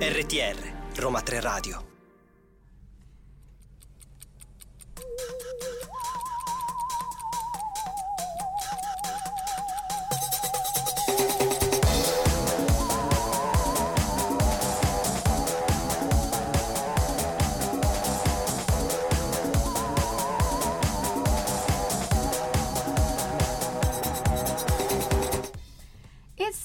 RTR, Roma 3 Radio.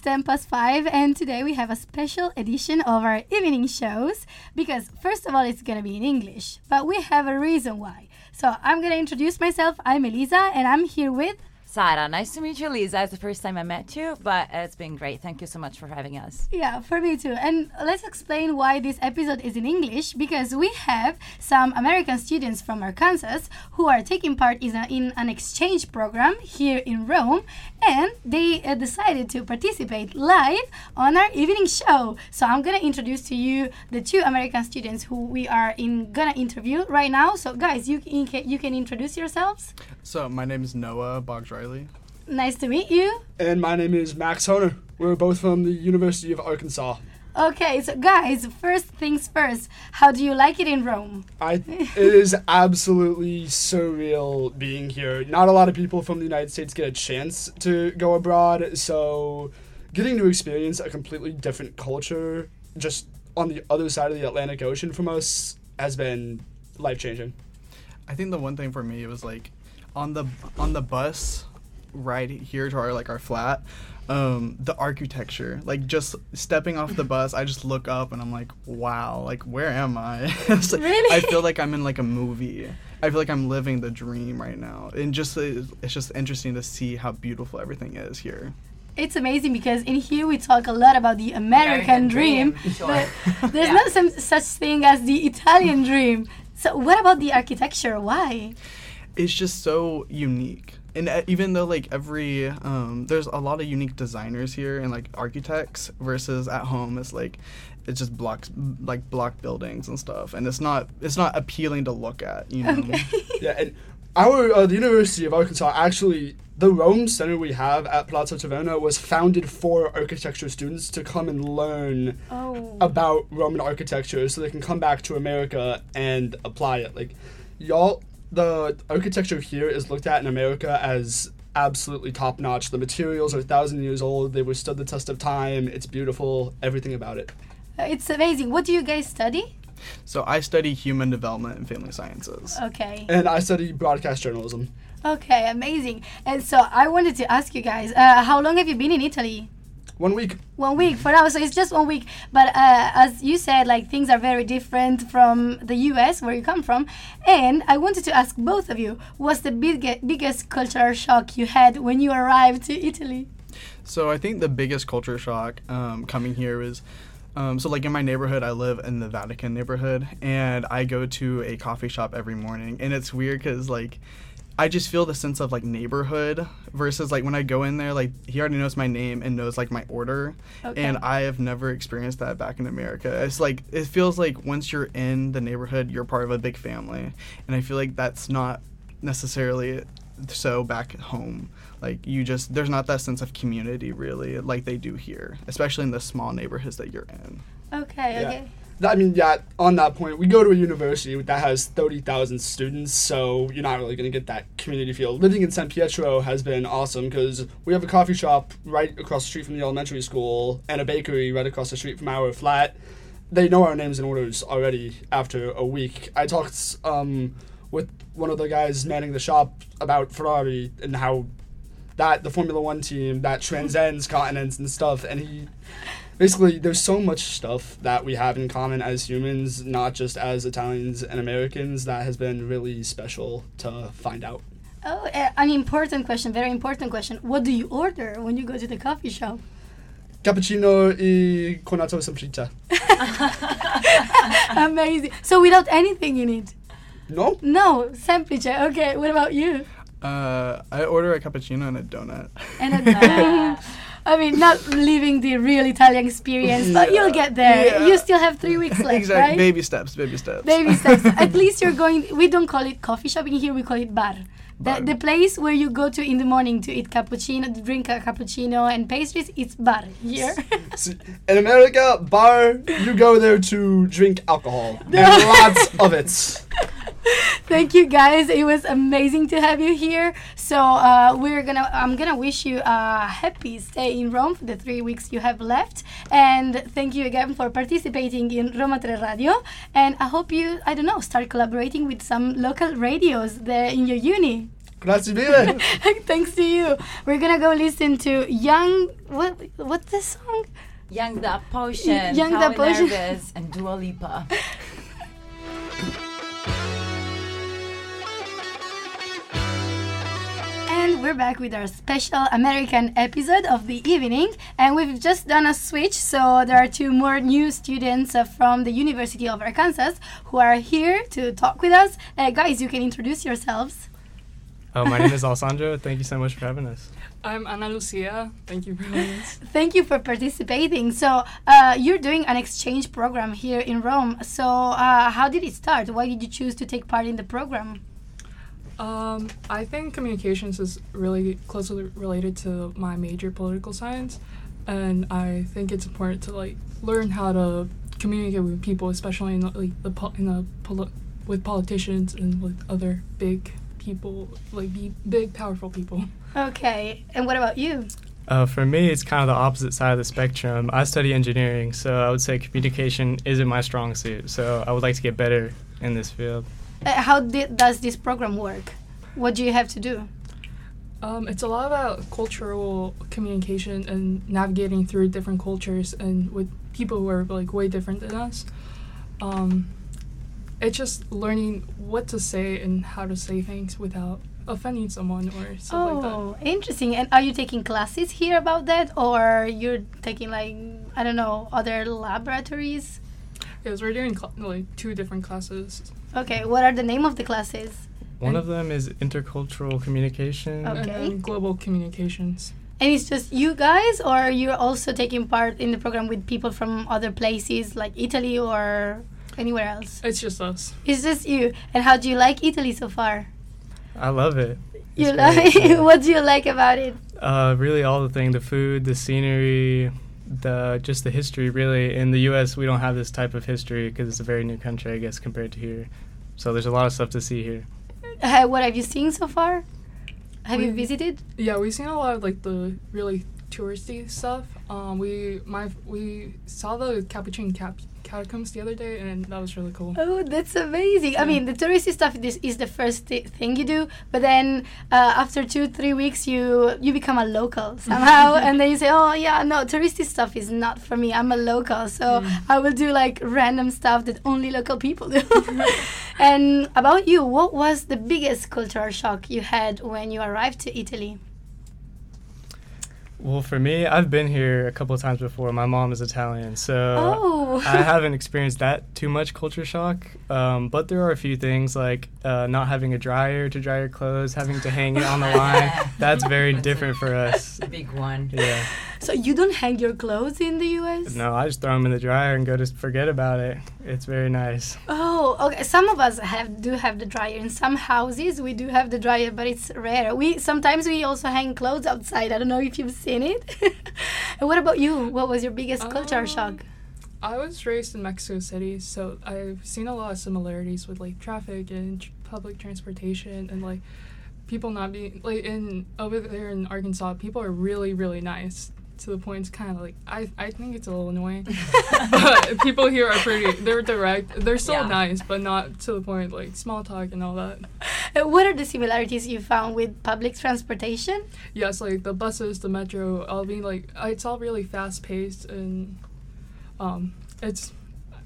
10 past 5, and today we have a special edition of our evening shows because, first of all, it's gonna be in English, but we have a reason why. So, I'm gonna introduce myself. I'm Elisa, and I'm here with. Sara, nice to meet you, Lisa. It's the first time I met you, but it's been great. Thank you so much for having us. Yeah, for me too. And let's explain why this episode is in English because we have some American students from Arkansas who are taking part in, a, in an exchange program here in Rome and they uh, decided to participate live on our evening show. So I'm going to introduce to you the two American students who we are in going to interview right now. So guys, you you can, you can introduce yourselves. So my name is Noah Boggs Riley. Nice to meet you. And my name is Max Honer. We're both from the University of Arkansas. Okay, so guys, first things first. How do you like it in Rome? I it is absolutely surreal being here. Not a lot of people from the United States get a chance to go abroad, so getting to experience a completely different culture just on the other side of the Atlantic Ocean from us has been life changing. I think the one thing for me was like on the on the bus ride here to our like our flat um the architecture like just stepping off the bus i just look up and i'm like wow like where am i It's like- Really? i feel like i'm in like a movie i feel like i'm living the dream right now and just uh, it's just interesting to see how beautiful everything is here It's amazing because in here we talk a lot about the American, American dream, dream, sure. but there's Yeah. not some such thing as the Italian dream. So what about the architecture? Why? it's just so unique and uh, even though like every um there's a lot of unique designers here and like architects versus at home it's like it's just blocks like block buildings and stuff and it's not it's not appealing to look at you know Yeah, and our uh, the University of Arkansas actually the Rome Center we have at Palazzo Taverna was founded for architecture students to come and learn Oh. about Roman architecture so they can come back to America and apply it. Like y'all the architecture here is looked at in America as absolutely top notch. The materials are a thousand years old, they withstood the test of time, it's beautiful, everything about it. It's amazing. What do you guys study? so i study human development and family sciences Okay. And I study broadcast journalism. Okay, amazing. And so I wanted to ask you guys, uh, how long have you been in Italy? One week. One week for now, so it's just one week. But uh, as you said, like things are very different from the U.S. where you come from, and I wanted to ask both of you: What's the big, biggest cultural shock you had when you arrived to Italy? So I think the biggest culture shock um, coming here is, um, so like in my neighborhood, I live in the Vatican neighborhood, and I go to a coffee shop every morning, and it's weird because like. I just feel the sense of like neighborhood versus like when I go in there, like he already knows my name and knows like my order, Okay. and I have never experienced that back in America. It's like it feels like once you're in the neighborhood, you're part of a big family, and I feel like that's not necessarily so back home. Like you just there's not that sense of community really like they do here, especially in the small neighborhoods that you're in. Okay, Yeah. okay. I mean, yeah, on that point, we go to a university that has 30,000 students, so you're not really going to get that community feel. Living in San Pietro has been awesome because we have a coffee shop right across the street from the elementary school and a bakery right across the street from our flat. They know our names and orders already after a week. I talked um, with one of the guys manning the shop about Ferrari and how that the Formula One team that transcends continents and stuff, and he basically there's so much stuff that we have in common as humans, not just as Italians and Americans, that has been really special to find out. Oh, uh, an important question, very important question. What do you order when you go to the coffee shop? Cappuccino e cornetto semplice. Amazing. So without anything in it? No? No, semplice. Okay, what about you? Uh, I order a cappuccino and a donut. And a I mean, not living the real Italian experience, but you'll get there. Yeah. You still have three weeks left, exactly. right? Baby steps. Baby steps. Baby steps. At least you're going. We don't call it coffee shop in here. We call it bar. The, Bar. the place where you go to in the morning to eat cappuccino, to drink a cappuccino and pastries, it's bar here. In America, bar, you go there to drink alcohol. And lots of it. Thank you guys. It was amazing to have you here. So uh, we're gonna I'm gonna wish you a happy stay in Rome for the three weeks you have left. And thank you again for participating in Roma Tre Radio. And I hope you I don't know start collaborating with some local radios there in your uni. Grazie mille. Thanks to you. We're gonna go listen to Young what what's the song? Young Da Potion, Young Young Da Da Potion. Nervous, and Dua Lipa. And we're back with our special American episode of the evening. And we've just done a switch, so there are two more new students uh, from the University of Arkansas who are here to talk with us. Uh, guys, you can introduce yourselves. Oh, my name is Alessandro. Thank you so much for having us. I'm Ana Lucia. Thank you for having us. Thank you for participating. So, uh, you're doing an exchange program here in Rome. So, uh, how did it start? Why did you choose to take part in the program? Um, I think communications is really closely related to my major, political science, and I think it's important to like learn how to communicate with people, especially in like the po- in the poli- with politicians and with other big people, like be big, powerful people. Okay, and what about you? Uh, for me, it's kind of the opposite side of the spectrum. I study engineering, so I would say communication isn't my strong suit. So I would like to get better in this field. Uh, how does this program work? What do you have to do? Um, it's a lot about cultural communication and navigating through different cultures and with people who are like way different than us. Um, it's just learning what to say and how to say things without offending someone or stuff like that. Oh, interesting. And are you taking classes here about that, or you're taking like I don't know other laboratories? Because we're doing like two different classes. Okay, what are the name of the classes? One of them is intercultural communication. Okay. And global communications. And it's just you guys, or you're also taking part in the program with people from other places like Italy or anywhere else? It's just us. It's just you. And how do you like Italy so far? I love it. You It's like? great, what do you like about it? Uh, really, all the thing, the food, the scenery, the just the history. Really, in the U.S., we don't have this type of history because it's a very new country, I guess, compared to here. So there's a lot of stuff to see here. Uh, what have you seen so far? Have you visited? Yeah, we've seen a lot of like the really touristy stuff. Um, we my we saw the Capuchin cap- catacombs the other day, and that was really cool. Oh, that's amazing. I mean, the touristy stuff this is the first thi- thing you do, but then uh, after two, three weeks, you you become a local somehow, and then you say, "Oh yeah, no, touristy stuff is not for me. I'm a local, so I will do like random stuff that only local people do." and about you, what was the biggest cultural shock you had when you arrived to Italy? Well, for me, I've been here a couple of times before. My mom is Italian, so oh, I haven't experienced that too much culture shock. Um, but there are a few things like uh, not having a dryer to dry your clothes, having to hang it on the line. That's very That's a- different for us. A big one. Yeah. so you don't hang your clothes in the U.S. No, I just throw them in the dryer and go to forget about it. It's very nice. Oh, okay. Some of us have do have the dryer. In some houses, we do have the dryer, but it's rare. We sometimes we also hang clothes outside. I don't know if you've seen it. and what about you? What was your biggest culture Um, shock? I was raised in Mexico City, so I've seen a lot of similarities with like traffic and tr- public transportation and like people not being like in over there in Arkansas, people are really really nice to the point it's kind of like I I think it's a little annoying. but people here are pretty they're direct. They're still Yeah. nice, but not to the point like small talk and all that. Uh, what are the similarities you found with public transportation? Yes, like the buses, the metro, all being like it's all really fast paced and um it's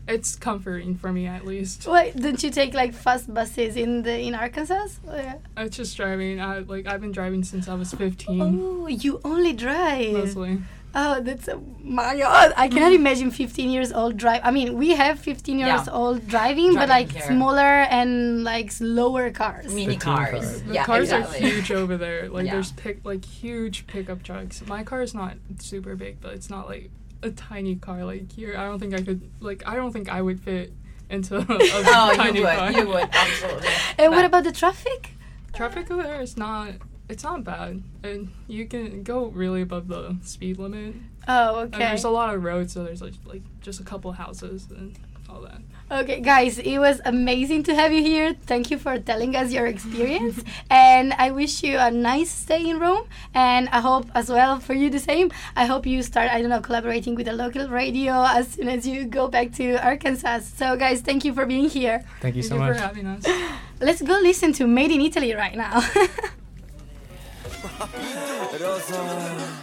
it's comforting for me at least. Wait, don't you take like fast buses in the in Arkansas? Oh, or- It's just driving. I like I've been driving since I was 15. Oh, you only drive. Mostly. Oh, that's a, my god! I cannot imagine 15 years old drive. I mean, we have 15 years Yeah. old driving, but like here. smaller and like slower cars. Mini teen cars. cars. The Yeah, cars exactly. are huge over there. Like Yeah. there's pick like huge pickup trucks. My car is not super big, but it's not like a tiny car like here. I don't think I could like I don't think I would fit into a Oh, tiny you would. car. You would absolutely. And what about the traffic? Traffic over there is not. It's not bad, and you can go really above the speed limit. Oh, And okay. there's a lot of roads, so there's like like just a couple houses and all that. Okay, guys, it was amazing to have you here. Thank you for telling us your experience. and I wish you a nice stay in Rome. And I hope as well for you the same. I hope you start, I don't know, collaborating with a local radio as soon as you go back to Arkansas. So, guys, thank you for being here. Thank you Thank so you much. for having us. Let's go listen to Made in Italy right now. Rosa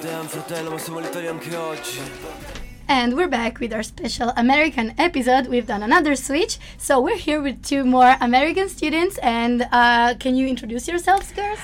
Damn fratello ma siamo all'Italia anche oggi And we're back with our special American episode. We've done another switch. So we're here with two more American students. And uh, can you introduce yourselves, girls?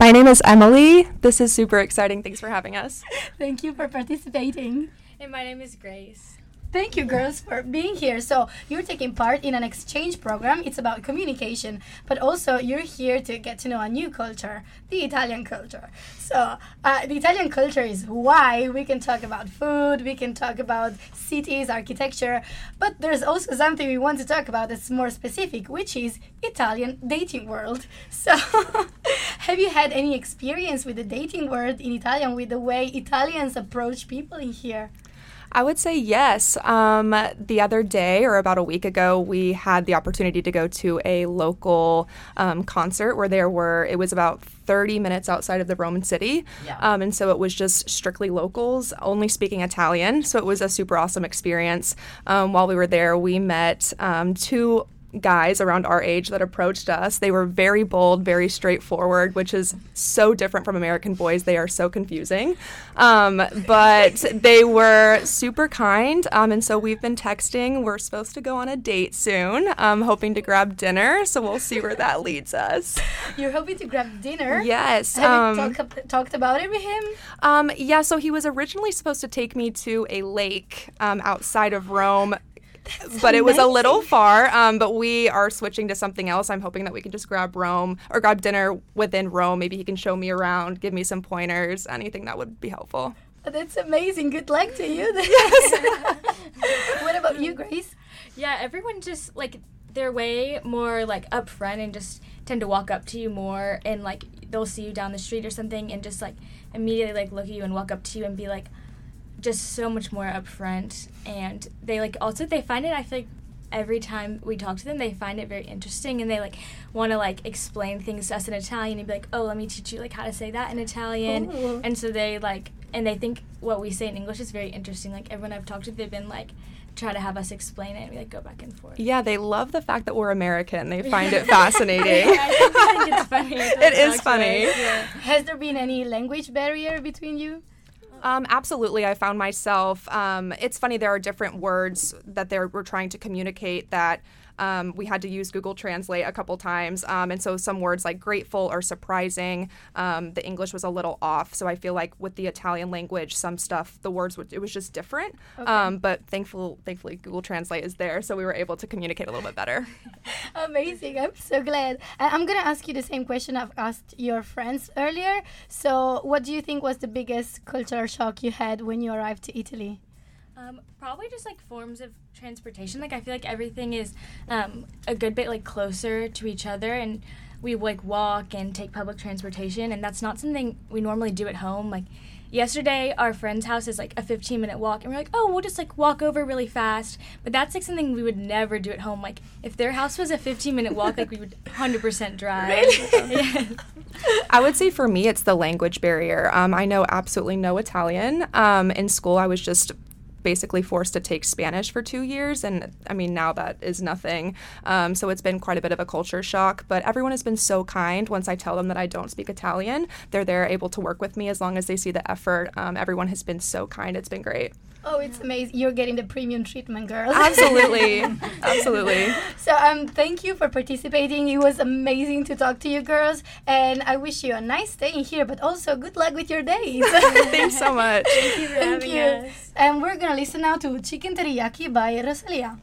My name is Emily. This is super exciting. Thanks for having us. Thank you for participating. And my name is Grace. Thank you, girls, for being here. So, you're taking part in an exchange program. It's about communication, but also you're here to get to know a new culture, the Italian culture. So, uh, the Italian culture is why we can talk about food, we can talk about cities, architecture, but there's also something we want to talk about that's more specific, which is Italian dating world. So, have you had any experience with the dating world in Italian, with the way Italians approach people in here? I would say yes. Um, the other day, or about a week ago, we had the opportunity to go to a local um, concert where there were, it was about 30 minutes outside of the Roman city. Um, and so it was just strictly locals, only speaking Italian. So it was a super awesome experience. Um, while we were there, we met um, two guys around our age that approached us. They were very bold, very straightforward, which is so different from American boys. They are so confusing. Um, but they were super kind. Um, and so we've been texting. We're supposed to go on a date soon, um, hoping to grab dinner. So we'll see where that leads us. You're hoping to grab dinner? Yes. Have um, you talk, talked about it with him? um, yeah, so he was originally supposed to take me to a lake um, outside of Rome. But it was a little far. Um, but we are switching to something else. I'm hoping that we can just grab Rome or grab dinner within Rome. Maybe he can show me around, give me some pointers, anything that would be helpful. That's amazing. Good luck to you. what about you, Grace? Yeah, everyone just like they're way more like upfront and just tend to walk up to you more and like they'll see you down the street or something and just like immediately like look at you and walk up to you and be like just so much more upfront and they like also they find it I feel like every time we talk to them they find it very interesting and they like want to like explain things to us in Italian and be like oh let me teach you like how to say that in Italian Ooh. and so they like and they think what we say in English is very interesting like everyone I've talked to they've been like try to have us explain it and we like go back and forth Yeah, they love the fact that we're American. They find it fascinating. I think, I think it's funny. It is funny. Yeah. Has there been any language barrier between you? Um, absolutely. I found myself. Um, it's funny. There are different words that they were trying to communicate that um, we had to use Google Translate a couple times, um, and so some words like grateful or surprising, um, the English was a little off. So I feel like with the Italian language, some stuff the words would, it was just different. Um, but thankful, thankfully, Google Translate is there, so we were able to communicate a little bit better. Amazing. I'm so glad. I- I'm going to ask you the same question I've asked your friends earlier. So, what do you think was the biggest cultural shock you had when you arrived to Italy? Um, probably just like forms of transportation. Like I feel like everything is um, a good bit like closer to each other, and we like walk and take public transportation, and that's not something we normally do at home. Like yesterday, our friend's house is like a 15 minute walk, and we're like, oh, we'll just like walk over really fast. But that's like something we would never do at home. Like if their house was a 15 minute walk, like we would 100% drive. Really? yeah. I would say for me, it's the language barrier. Um, I know absolutely no Italian. Um, in school, I was just basically forced to take Spanish for two years, and I mean now that is nothing. Um, so it's been quite a bit of a culture shock. But everyone has been so kind. Once I tell them that I don't speak Italian, they're there able to work with me as long as they see the effort. Um, everyone has been so kind. It's been great. Oh, it's amazing. You're getting the premium treatment, girls. Absolutely, absolutely. So um, thank you for participating. It was amazing to talk to you girls, and I wish you a nice day in here, but also good luck with your days. Thanks so much. Thank you. For thank having you. us. And we're gonna listen now to Chicken Teriyaki by Rosalia.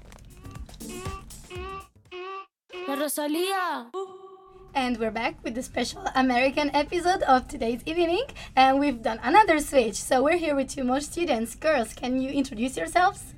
La Rosalía. And we're back with the special American episode of today's evening, and we've done another switch. So we're here with two more students. Girls, can you introduce yourselves?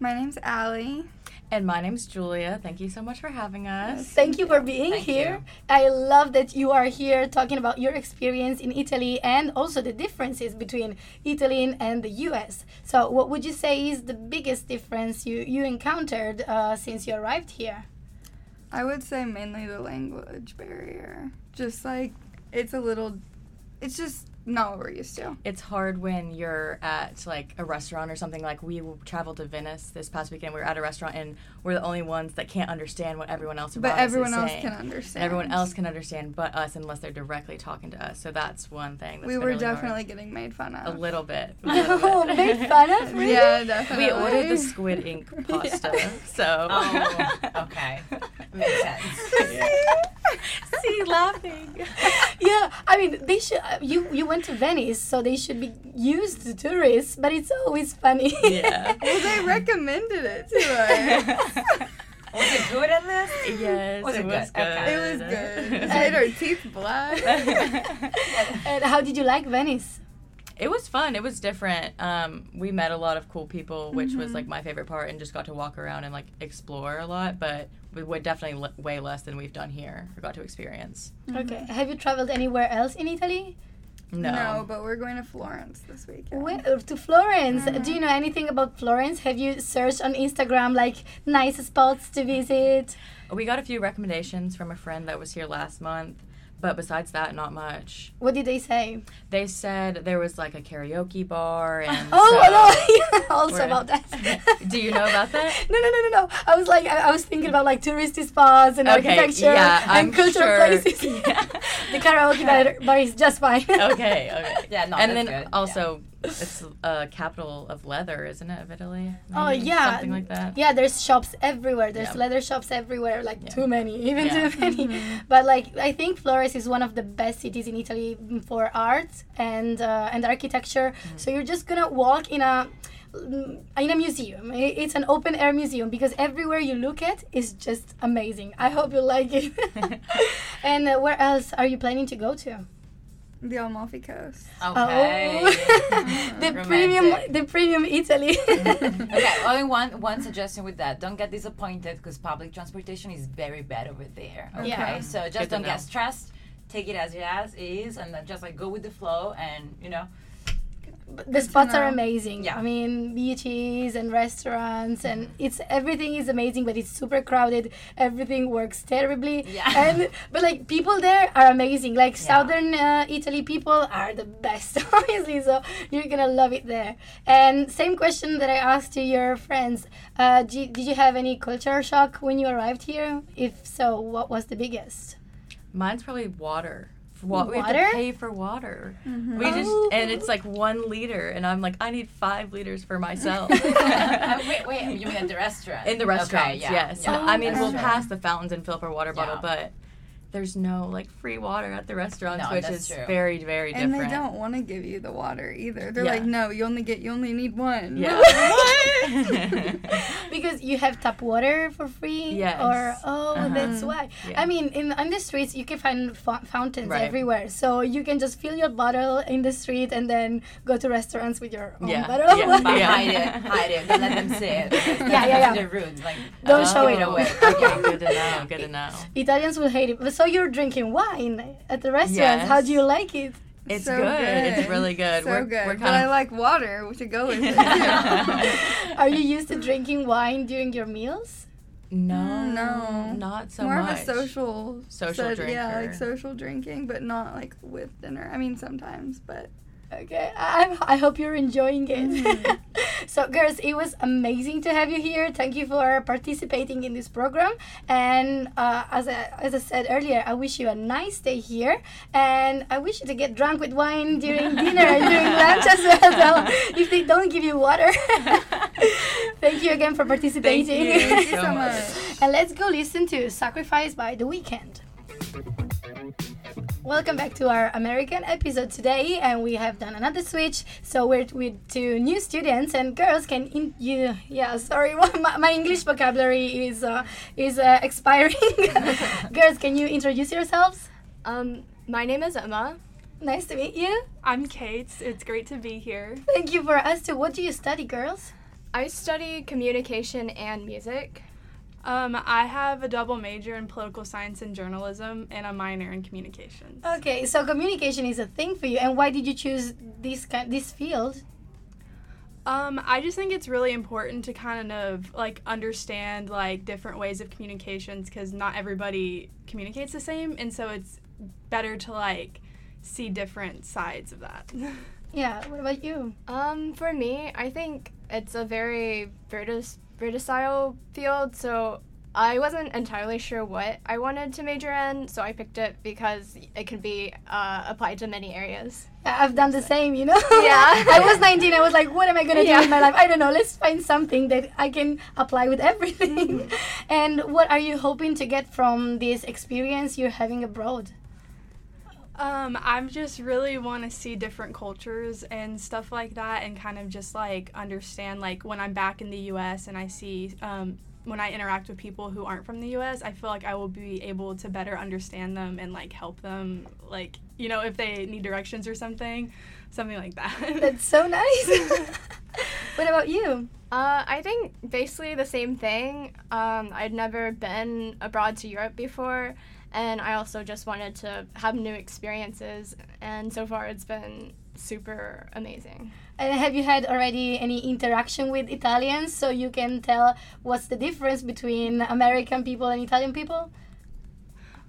My name's Allie. And my name's Julia. Thank you so much for having us. Thank you for being Thank here. you. I love that you are here talking about your experience in Italy and also the differences between Italy and the US. So, what would you say is the biggest difference you, you encountered uh, since you arrived here? I would say mainly the language barrier. Just like it's a little, it's just not what we're used to. It's hard when you're at like a restaurant or something. Like we traveled to Venice this past weekend. We were at a restaurant and we're the only ones that can't understand what everyone else But us is everyone else saying. can understand. Everyone else can understand, but us, unless they're directly talking to us. So that's one thing. That's we been were really hard. definitely getting made fun of. a little bit. a Oh, little bit. made fun of? Really? Yeah, definitely. We ordered the squid ink pasta, so. Oh, okay. Makes sense. See, laughing. yeah, I mean, they should. Uh, you you went to Venice, so they should be used to tourists. But it's always funny. Yeah. well, they recommended it to us. Was it good at least? Yes, Was it it was good. Okay. it was good. It made our teeth black. and how did you like Venice? It was fun. It was different. Um, we met a lot of cool people, which was Mm-hmm. like my favorite part, and just got to walk around and like explore a lot. But we would definitely l- way less than we've done here or got to experience. Okay. Have you traveled anywhere else in Italy? No. No, but we're going to Florence this weekend. Where, uh, to Florence. Do you know anything about Florence? Have you searched on Instagram like nice spots to visit? We got a few recommendations from a friend that was here last month, but besides that, not much. What did they say? They said there was like a karaoke bar and. Oh, so- no, yeah, also about that. Do you know about that? No, no, no, no, no. I was like, I, I was thinking about like touristy spots and Okay, architecture yeah, and I'm cultural sure. places. the karaoke bar, bar is just fine. okay, okay. Yeah, no, and then good. also, it's a capital of leather, isn't it, of Italy? Oh yeah, something like that. Yeah, there's shops everywhere. There's Yeah. leather shops everywhere, like Yeah. too many, even Yeah. too many. Mm-hmm. But like, I think Florence is one of the best cities in Italy mm, for art and uh, and architecture. Mm-hmm. So you're just gonna walk in a mm, in a museum. It's an open air museum because everywhere you look at is just amazing. I hope you like it. and uh, where else are you planning to go to? The Amalfi Coast. Okay. Oh, the Romantic. premium, the premium Italy. okay, only one one suggestion with that. Don't get disappointed because public transportation is very bad over there. Okay, Yeah. so just to don't get stressed. Take it as it as is, and then just like go with the flow, and you know. The spots are amazing. Yeah. I mean, beaches and restaurants, and it's everything is amazing, but it's super crowded. Everything works terribly. Yeah. And but like people there are amazing. Like Yeah. southern uh, Italy people are the best, obviously. So you're gonna love it there. And same question that I asked to your friends. Uh, did, did you have any culture shock when you arrived here? If so, what was the biggest? Mine's probably water. Wa- We have to pay for water. We just Oh. and it's like one liter, and I'm like, I need five liters for myself. Uh, wait, wait. You mean at the restaurant? In the restaurants, Okay, yeah, yes. yeah. I mean, we'll That's pass the fountains and fill up our water bottle, Yeah. but there's no like free water at the restaurants, No, which is true. very, very And different. they don't want to give you the water either. They're Yeah. like, no, you only get, you only need one. Yeah. because you have tap water for free Yes. or oh Uh-huh. that's why Yeah. i mean in on the streets you can find fo- fountains Right. everywhere so you can just fill your bottle in the street and then go to restaurants with your own Yeah. bottle Yeah. of water. Yeah. hide it, hide it. Don't let them see it. Yeah, yeah, yeah. They're rude. Like Don't uh, show it. away. okay, good to know. Good to know. italians will hate it But so you're drinking wine at the restaurants how do you like it It's So good. It's really good. So we're, good. We're but kind I of like water to go with it. are you used to drinking wine during your meals no, No. not so More much. More of a social, Social set- Yeah, like social drinking, but not like with dinner. I mean, sometimes, but Okay, I, I hope you're enjoying it. so, girls, it was amazing to have you here. Thank you for participating in this program. And uh, as, I, as I said earlier, I wish you a nice day here. And I wish you to get drunk with wine during dinner and during lunch as well. So if they don't give you water. Thank you again for participating. you thank you so much. and let's go listen to Sacrifice by The Weeknd. Welcome back to our American episode today, and we have done another switch. So we're with two new students, and girls can in you. Yeah, sorry, my, my English vocabulary is uh, is uh, expiring. girls, can you introduce yourselves? Um, my name is Emma. Nice to meet you. I'm Kate. It's great to be here. Thank you for us too. What do you study, girls? I study communication and music. Um, I have a double major in political science and journalism and a minor in communications. Okay, so communication is a thing for you, and why did you choose this kind this field? Um, I just think it's really important to kind of like understand like different ways of communications because not everybody communicates the same, and so it's better to like see different sides of that. Yeah, what about you? Um, for me, I think it's a very British British style field, so I wasn't entirely sure what I wanted to major in, so I picked it because it can be uh, applied to many areas. I've done the same, you know? Yeah. I was 19, I was like, what am I gonna do with my life? I don't know, let's find something that I can apply with everything. and what are you hoping to get from this experience you're having abroad? Um, I just really want to see different cultures and stuff like that, and kind of just like understand like when I'm back in the U.S. and I see um, when I interact with people who aren't from the U.S. I feel like I will be able to better understand them and like help them, like you know if they need directions or something, something like that. That's so nice. what about you? Uh, I think basically the same thing. Um, I'd never been abroad to Europe before, and I also just wanted to have new experiences, and so far it's been super amazing. And have you had already any interaction with Italians so you can tell what's the difference between American people and Italian people?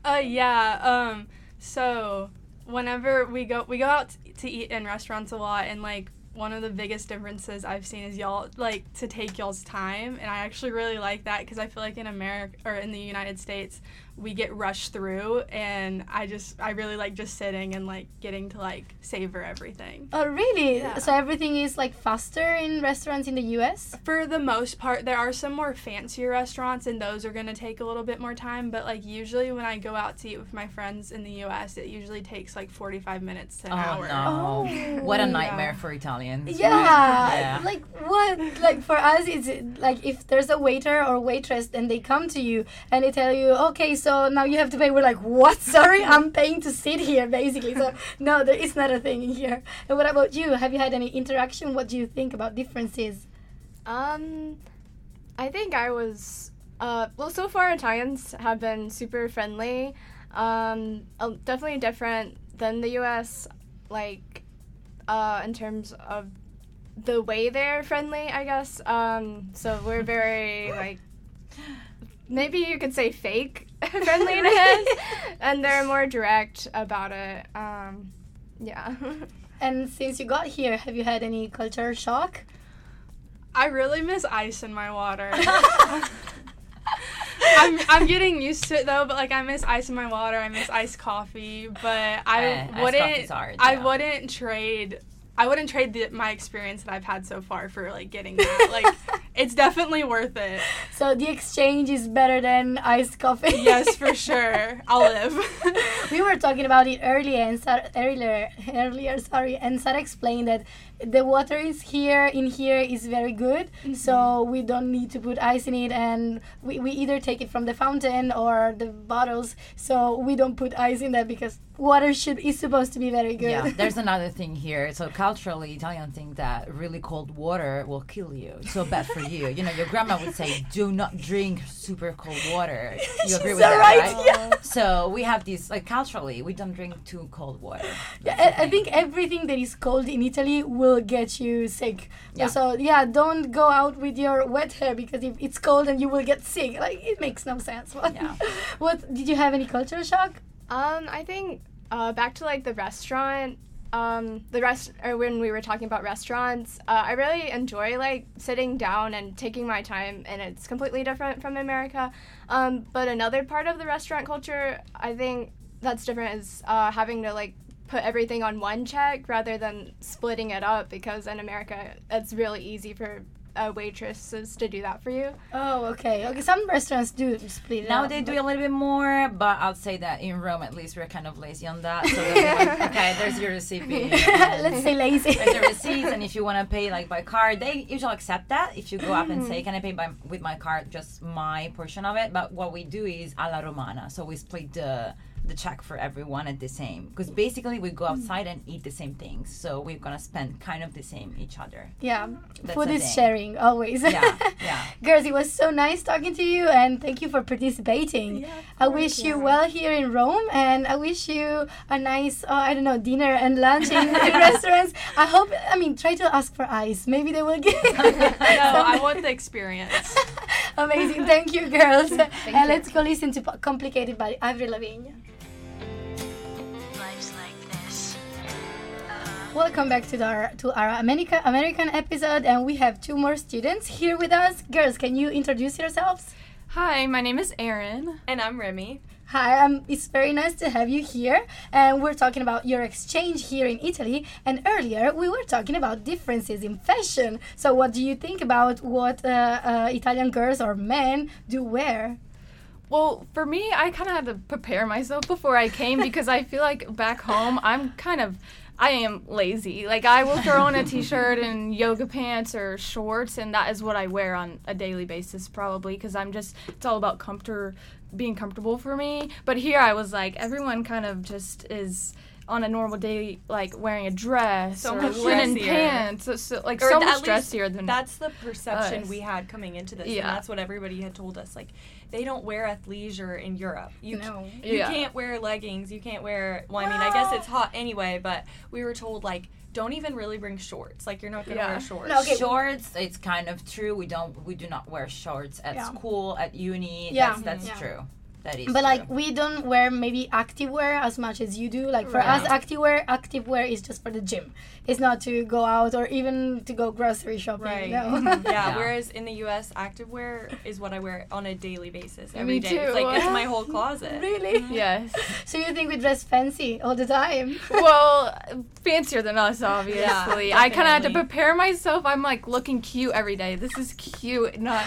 Uh yeah. Um so whenever we go we go out to eat in restaurants a lot and like one of the biggest differences I've seen is y'all like to take y'all's time and I actually really like that because I feel like in America or in the United States we get rushed through and I just I really like just sitting and like getting to like savor everything. Oh, really? Yeah. So everything is like faster in restaurants in the US? For the most part, there are some more fancier restaurants, and those are going to take a little bit more time. But like usually, when I go out to eat with my friends in the U.S., it usually takes like forty-five minutes to an Oh hour. no! Oh. What a Oh. nightmare for Italians. Yeah, Yeah. like what? Like for us, it's like if there's a waiter or waitress and they come to you and they tell you, okay, so now you have to pay. We're like, what? Sorry, I'm paying to sit here, basically. So no, there is not a thing in here. And what about you? Have you had any interaction? What do you think about differences? Um, I think I was. Uh, well, so far Italians have been super friendly. Um, uh, definitely different than the U.S. Like, uh, in terms of the way they're friendly, I guess. Um, so we're very like. Maybe you could say fake friendliness, and they're more direct about it. Um, yeah. And since you got here, have you had any culture shock? I really miss ice in my water. I'm, I'm getting used to it though, but like I miss ice in my water. I miss iced coffee, but I iced wouldn't. coffee's hard, I yeah. wouldn't trade. I wouldn't trade the, my experience that I've had so far for like getting that. Like, it's definitely worth it. So the exchange is better than iced coffee. Yes, for sure. I'll live. we were talking about it earlier and Sarah, earlier earlier sorry and Sarah explained that the water is here in here is very good mm-hmm. so we don't need to put ice in it and we, we either take it from the fountain or the bottles so we don't put ice in that because water should is supposed to be very good Yeah, there's another thing here. So culturally, Italian think that really cold water will kill you. It's so bad for you. You You know, your grandma would say, "Do not drink super cold water." You agree She's with that, right, right? yeah. So we have this like culturally, we don't drink too cold water. Yeah, I, I think everything that is cold in Italy will get you sick. Yeah. So yeah, don't go out with your wet hair because if it's cold and you will get sick. Like it makes no sense. What? what did you have any culture shock? Um, I think uh, back to like the restaurant. Um, the rest or when we were talking about restaurants, uh, I really enjoy like sitting down and taking my time, and it's completely different from America. Um, but another part of the restaurant culture, I think that's different is uh, having to like put everything on one check rather than splitting it up because in America it's really easy for uh, waitresses to do that for you. Oh, okay. Okay, some restaurants do split Now up, they do a little bit more, but I'll say that in Rome, at least, we're kind of lazy on that. So like, okay, there's your receipt. Let's say lazy. There's your receipts, and if you want to pay like by card, they usually accept that. If you go up and say, "Can I pay by with my card, just my portion of it?" But what we do is alla romana, so we split the the check for everyone at the same because basically we go outside and eat the same things so we're gonna spend kind of the same each other Yeah, That's food is thing. sharing always. Yeah, yeah. Girls, it was so nice talking to you, and thank you for participating. yeah, I wish you well here in Rome, and I wish you a nice, uh, I don't know, dinner and lunch in, in restaurants. I hope, I mean, try to ask for ice. Maybe they will give. no, I want the experience. Amazing, thank you, girls. and you. let's go listen to "Complicated" by Avril Lavigne. Welcome back to our to our America American episode, and we have two more students here with us. Girls, can you introduce yourselves? Hi, my name is Erin. And I'm Remy. Hi, um, it's very nice to have you here, and we're talking about your exchange here in Italy. And earlier we were talking about differences in fashion. So, what do you think about what uh, uh, Italian girls or men do wear? Well, for me, I kind of had to prepare myself before I came because I feel like back home, I'm kind of. I am lazy. Like I will throw on a t-shirt and yoga pants or shorts, and that is what I wear on a daily basis, probably because I'm just. It's all about comfort, being comfortable for me. But here, I was like, everyone kind of just is on a normal day, like wearing a dress So or much linen dressier. pants, so, so, like Or so much dressier than that's the perception us. we had coming into this Yeah. and that's what everybody had told us like they don't wear athleisure in Europe you No. you Yeah. can't wear leggings you can't wear well I mean I guess it's hot anyway but we were told like don't even really bring shorts like you're not gonna Yeah. wear shorts No, okay. shorts it's kind of true we don't we do not wear shorts at Yeah. school at uni Yeah. that's that's mm-hmm. Yeah. true that is But like we don't wear maybe activewear as much as you do. Like for us, Right. activewear activewear is just for the gym. It's not to go out or even to go grocery shopping. Right. No. yeah, Yeah. Whereas in the U.S., activewear is what I wear on a daily basis, Me every day. It's too. like it's my whole closet. really? Mm-hmm. yes. So you think we dress fancy all the time? well, fancier than us, obviously. Yeah, I kind of had to prepare myself. I'm like looking cute every day. This is cute, not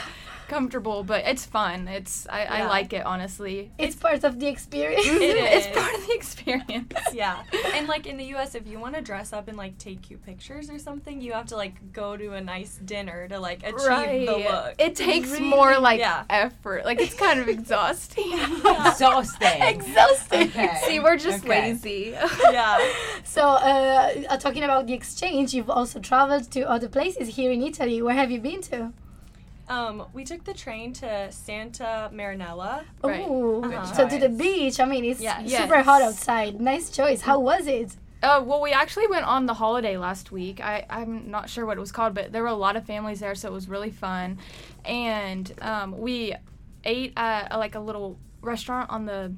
comfortable, but it's fun. It's I, I like it honestly. It's part of the experience. It it's part of the experience. yeah and like in the us if you want to dress up and like take cute pictures or something you have to like go to a nice dinner to like achieve the look It takes Really? more like Yeah. effort. Like it's kind of exhausting. exhausting Exhausting. Okay. See, we're just Okay. lazy. yeah So, uh, uh, talking about the exchange, you've also traveled to other places here in Italy. Where have you been to? Um we took the train to santa marinella Right. Ooh, Uh-huh. so to the beach. I mean, it's Yeah. super Yes. hot outside. Nice choice. How was it? Uh, well, we actually went on the holiday last week. I, I'm not sure what it was called, but there were a lot of families there, so it was really fun. And um, we ate at a, like a little restaurant on the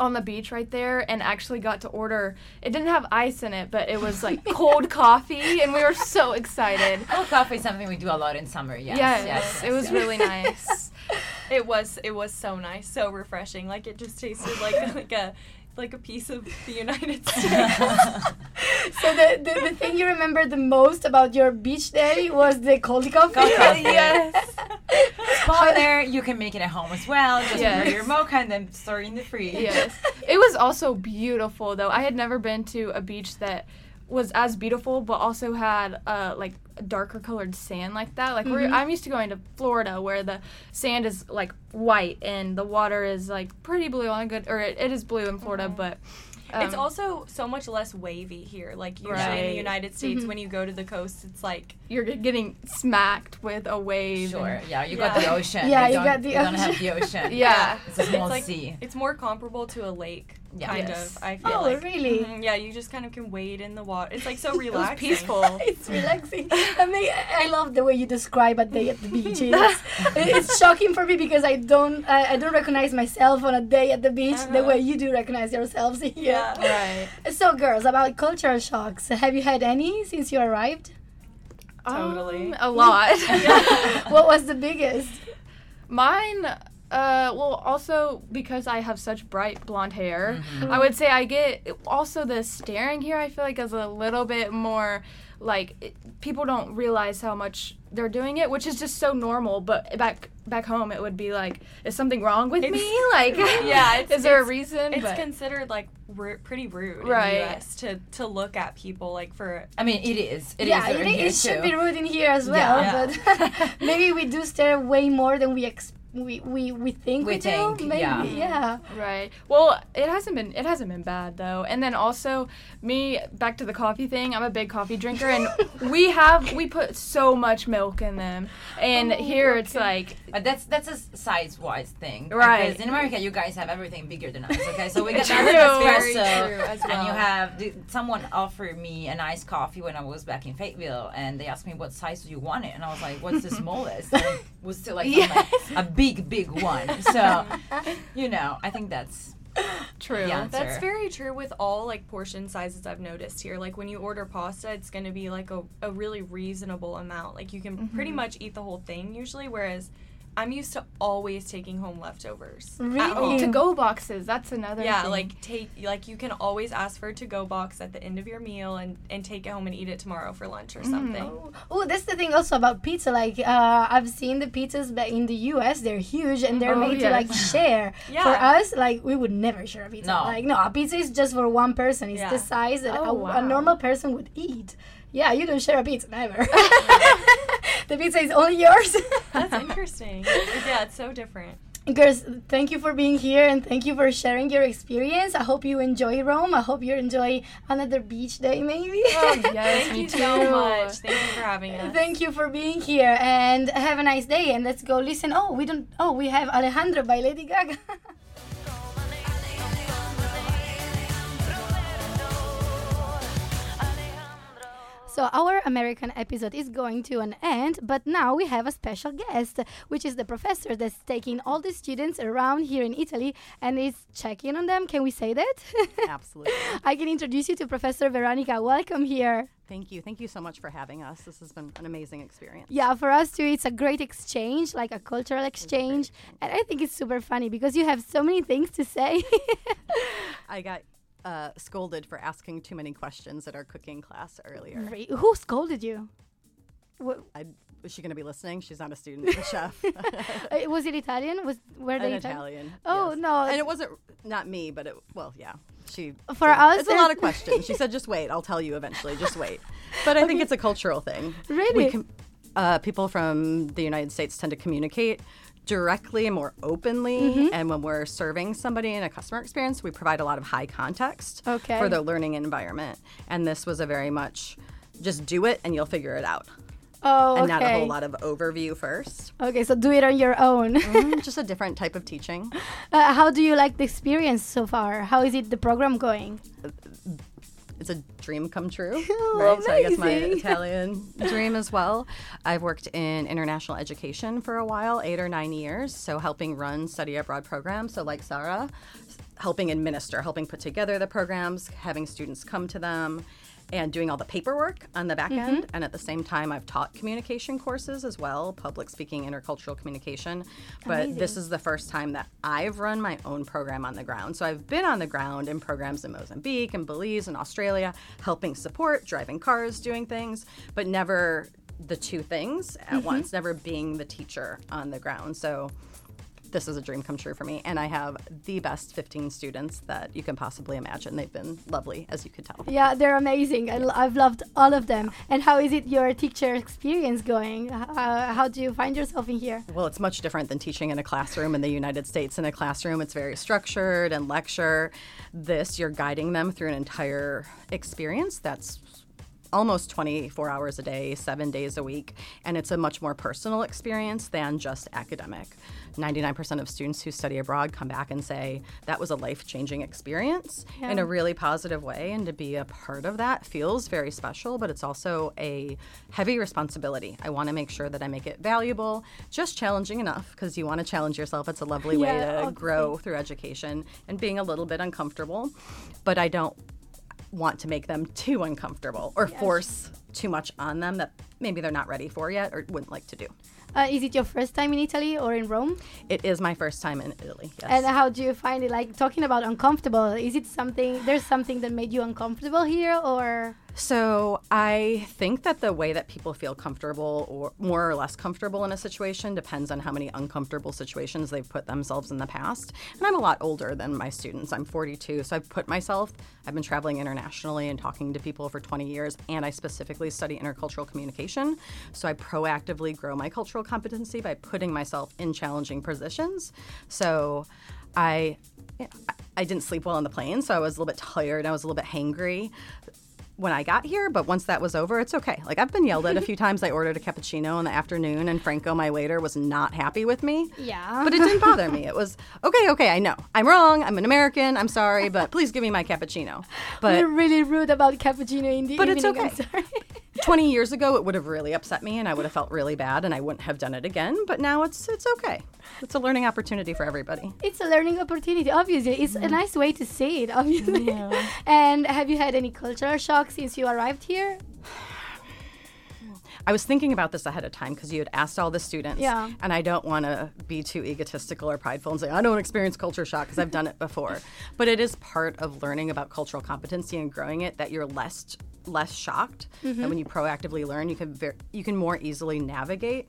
on the beach right there and actually got to order it didn't have ice in it but it was like cold coffee and we were so excited. Cold coffee is something we do a lot in summer yes yes, yes, it was really nice. It was it was so nice so refreshing like it just tasted like like a like a piece of the united states. So the, the, the thing you remember the most about your beach day was the cold coffee. Cold coffee. yes Spoiler, you can make it at home as well. Just Yes. your moka and then store it in the fridge. yes. It was also beautiful though. I had never been to a beach that was as beautiful but also had uh like darker colored sand like that. Like we're, Mhm. I'm used to going to Florida where the sand is like white and the water is like pretty blue on a good or it, it is blue in Florida but it's um, also so much less wavy here like usually in the united states Mhm. when you go to the coast it's like you're getting smacked with a wave. Sure. Yeah, you Yeah. got the ocean. Yeah, They you don't- got the they don't have ocean. the ocean. Yeah. It's a small it's like sea. it's more comparable to a lake Yeah. kind Yes. of i feel Oh, like really? Mhm, yeah you just kind of can wade in the water it's like so It was relaxing peaceful. It's relaxing. I mean, I love the way you describe a day at the beach. It's, it's shocking for me because I don't, I, I don't recognize myself on a day at the beach the Uh-huh. way you do recognize yourselves here. yeah Right. So, girls, about cultural shocks, have you had any since you arrived? Totally. Um, a lot. what was the biggest? Mine, uh, well, also because I have such bright blonde hair, Mm-hmm. I would say I get also the staring here. I feel like is a little bit more like it, people don't realize how much they're doing it, which is just so normal. But back back home, it would be like, is something wrong with It's- me? Like, yeah it's, is there a reason? it's But- considered like ru- pretty rude Right. in the US to to look at people like for I mean, it is. It is yeah, over it, here it should be rude in here as well, Yeah. but maybe we do stare way more than we expect. We we, we think We we, think, do. Maybe, yeah. yeah. Right. Well, it hasn't been it hasn't been bad though. And then also me back to the coffee thing. I'm a big coffee drinker and we have we put so much milk in them. And oh, here it's like But that's that's a size wise thing. Right. Because in America, you guys have everything bigger than us. Okay, so we got True. the Very espresso, true as and you have the, someone offered me an iced coffee when I was back in Fayetteville, and they asked me what size do you want it, and I was like, "What's the smallest?" And it was still like, I'm a big, big big one. So, you know, I think that's true. That's very true with all like portion sizes I've noticed here. Like when you order pasta, it's going to be like a, a really reasonable amount. Like you can pretty Mhm. much eat the whole thing usually, whereas I'm used to always taking home leftovers. at Oh, to go boxes. That's another Yeah, thing. like take like you can always ask for a to go box at the end of your meal and and take it home and eat it tomorrow for lunch or something. Oh, that's the thing also about pizza. Like, uh, I've seen the pizzas but in the U.S. They're huge and they're Oh, made to like share. Yeah. For us, like, we would never share a pizza. No. Like, no, a pizza is just for one person. It's Yeah. the size that Oh, a, a normal person would eat. Yeah, you don't share a pizza, never. the pizza is only yours. That's interesting. yeah, it's so different. Girls, thank you for being here and thank you for sharing your experience. I hope you enjoy Rome. I hope you enjoy another beach day, maybe. Oh, yes, Thank me you too. so much. Thank you for having us. Thank you for being here and have a nice day. And let's go listen. Oh, we don't. Oh, we have Alejandro by Lady Gaga. So our American episode is going to an end, but now we have a special guest, which is the professor that's taking all the students around here in Italy and is checking on them. Can we say that? Absolutely. I can introduce you to Professor Veronica. Welcome here. Thank you. Thank you so much for having us. This has been an amazing experience. Yeah, for us too, it's a great exchange, like a cultural exchange. And I think it's super funny because you have so many things to say. I got uh, scolded for asking too many questions at our cooking class earlier. Re- Who scolded you? Wha- I, was she going to be listening? She's not a student, a chef. Uh, was it Italian? Was were An they Italian. Oh yes. no! And it wasn't not me, but it well, yeah. She For us, it's a lot of questions. She said, "Just wait, I'll tell you eventually. Just wait." But I think it's a cultural thing. Really? We com- uh, people from the United States tend to communicate directly and more openly. Mhm. And when we're serving somebody in a customer experience, we provide a lot of high context Okay. for the learning environment. And this was a very much just do it and you'll figure it out. Oh, and not a whole lot of overview first. Okay, so do it on your own. Mhm, just a different type of teaching. Uh, how do you like the experience so far? How is it the program going? It's a dream come true, right? So I guess my. Italian dream as well. I've worked in international education for a while, eight or nine years. So helping run study abroad programs. So like Sarah, helping administer, helping put together the programs, having students come to them. And doing all the paperwork on the back end. And at the same time, I've taught communication courses as well public speaking, intercultural communication. But this is the first time that I've run my own program on the ground. So I've been on the ground in programs in Mozambique and Belize and Australia, helping support, driving cars, doing things, but never the two things at Mhm. once, never being the teacher on the ground. So this is a dream come true for me. And I have the best 15 students that you can possibly imagine. They've been lovely, as you could tell. Yeah, they're amazing. I, have loved all of them. And how is it your teacher experience going? Uh, how do you find yourself in here? Well, it's much different than teaching in a classroom in the United States. In a classroom, it's very structured and lecture. This, you're guiding them through an entire experience that's almost 24 hours a day, seven days a week, and it's a much more personal experience than just academic. 99% of students who study abroad come back and say that was a life changing experience in a really positive way, and to be a part of that feels very special, but it's also a heavy responsibility. I want to make sure that I make it valuable, just challenging enough, because you want to challenge yourself. It's a lovely way Yeah, to grow through education and being a little bit uncomfortable, but I don't want to make them too uncomfortable or Yes. force too much on them that maybe they're not ready for yet or wouldn't like to do. Uh, is it your first time in Italy or in Rome? It is my first time in Italy. Yes. And how do you find it? Like talking about uncomfortable, is it something? There's something that made you uncomfortable here, or So I think that the way that people feel comfortable or more or less comfortable in a situation depends on how many uncomfortable situations they've put themselves in the past. And I'm a lot older than my students. I'm 42, so I've put myself I've been traveling internationally and talking to people for 20 years and I specifically study intercultural communication. So I proactively grow my cultural competency by putting myself in challenging positions. So I I didn't sleep well on the plane, so I was a little bit tired. I was a little bit hangry when I got here, but once that was over, it's okay. Like I've been yelled at a few times. I ordered a cappuccino in the afternoon, and Franco, my waiter, was not happy with me. Yeah. But it didn't bother me. It was okay, okay. I know I'm wrong. I'm an American. I'm sorry, but please give me my cappuccino. But We're really rude about cappuccino in the But it's evening. I'm okay. sorry. 20 years ago, it would have really upset me, and I would have felt really bad, and I wouldn't have done it again. But now it's it's okay. It's a learning opportunity for everybody. It's a learning opportunity, obviously. It's a nice way to say it, obviously. and have you had any cultural shock since you arrived here? I was thinking about this ahead of time because you had asked all the students. Yeah. And I don't want to be too egotistical or prideful and say, I don't experience culture shock because I've done it before. But it is part of learning about cultural competency and growing it that you're less less shocked. Mhm. That when you proactively learn, you can ver- you can more easily navigate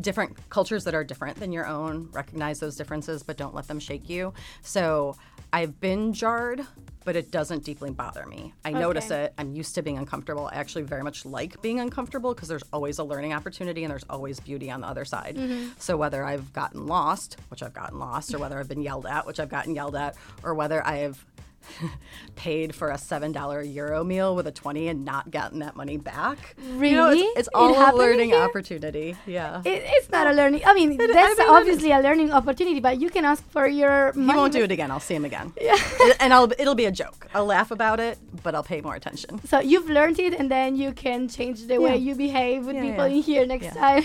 different cultures that are different than your own, recognize those differences, but don't let them shake you. So I've been jarred, but it doesn't deeply bother me. I notice it. I'm used to being uncomfortable. I actually very much like being uncomfortable because there's always a learning opportunity and there's always beauty on the other side. Mhm. So whether I've gotten lost, which I've gotten lost, or whether I've been yelled at, which I've gotten yelled at, or whether I have paid for a seven dollar euro meal with a twenty and not gotten that money back. You know, Really? it's, it's It all a learning here? opportunity. Yeah. It, it's not a learning. I mean, that's mean, obviously a learning opportunity, but you can ask for your He won't do it again. I'll see him again. Yeah. and I'll it'll be a joke. I'll laugh about it, but I'll pay more attention. So you've learned it, and then you can change the way you behave with Yeah, people yeah. in here next Yeah. time.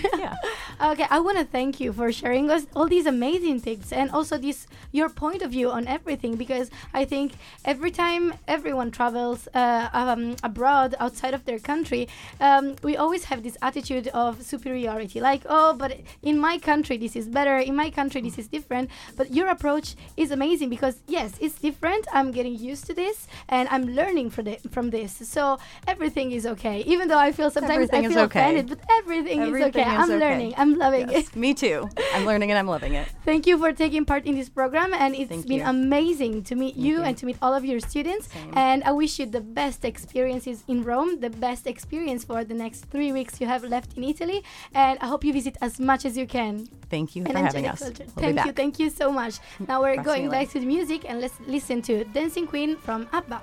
okay, I want to thank you for sharing us all these amazing things, and also this your point of view on everything. Because I think every time everyone travels uh, um, abroad outside of their country, um, we always have this attitude of superiority, like oh, but in my country this is better, in my country this is different. But your approach is amazing because yes, it's different. I'm getting used to this, and I'm learning from the, from this. So everything is okay, even though I feel sometimes Everything I feel okay. offended, but everything, Everything is okay. is I'm okay. learning. I'm loving Yes, it. Me too. I'm learning and I'm loving it. Thank you for taking part in this program, and it's Thank been you. amazing to meet you, you. and to meet all of your students. And I wish you the best experiences in Rome, the best experience for the next three weeks you have left in Italy, and I hope you visit as much as you can. Thank you and for having us. We'll thank you, thank you so much. Now we're Grazie going mille. back to the music, and let's listen to Dancing Queen from ABBA.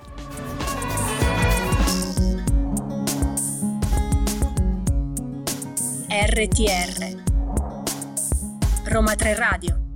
RTR Roma 3 Radio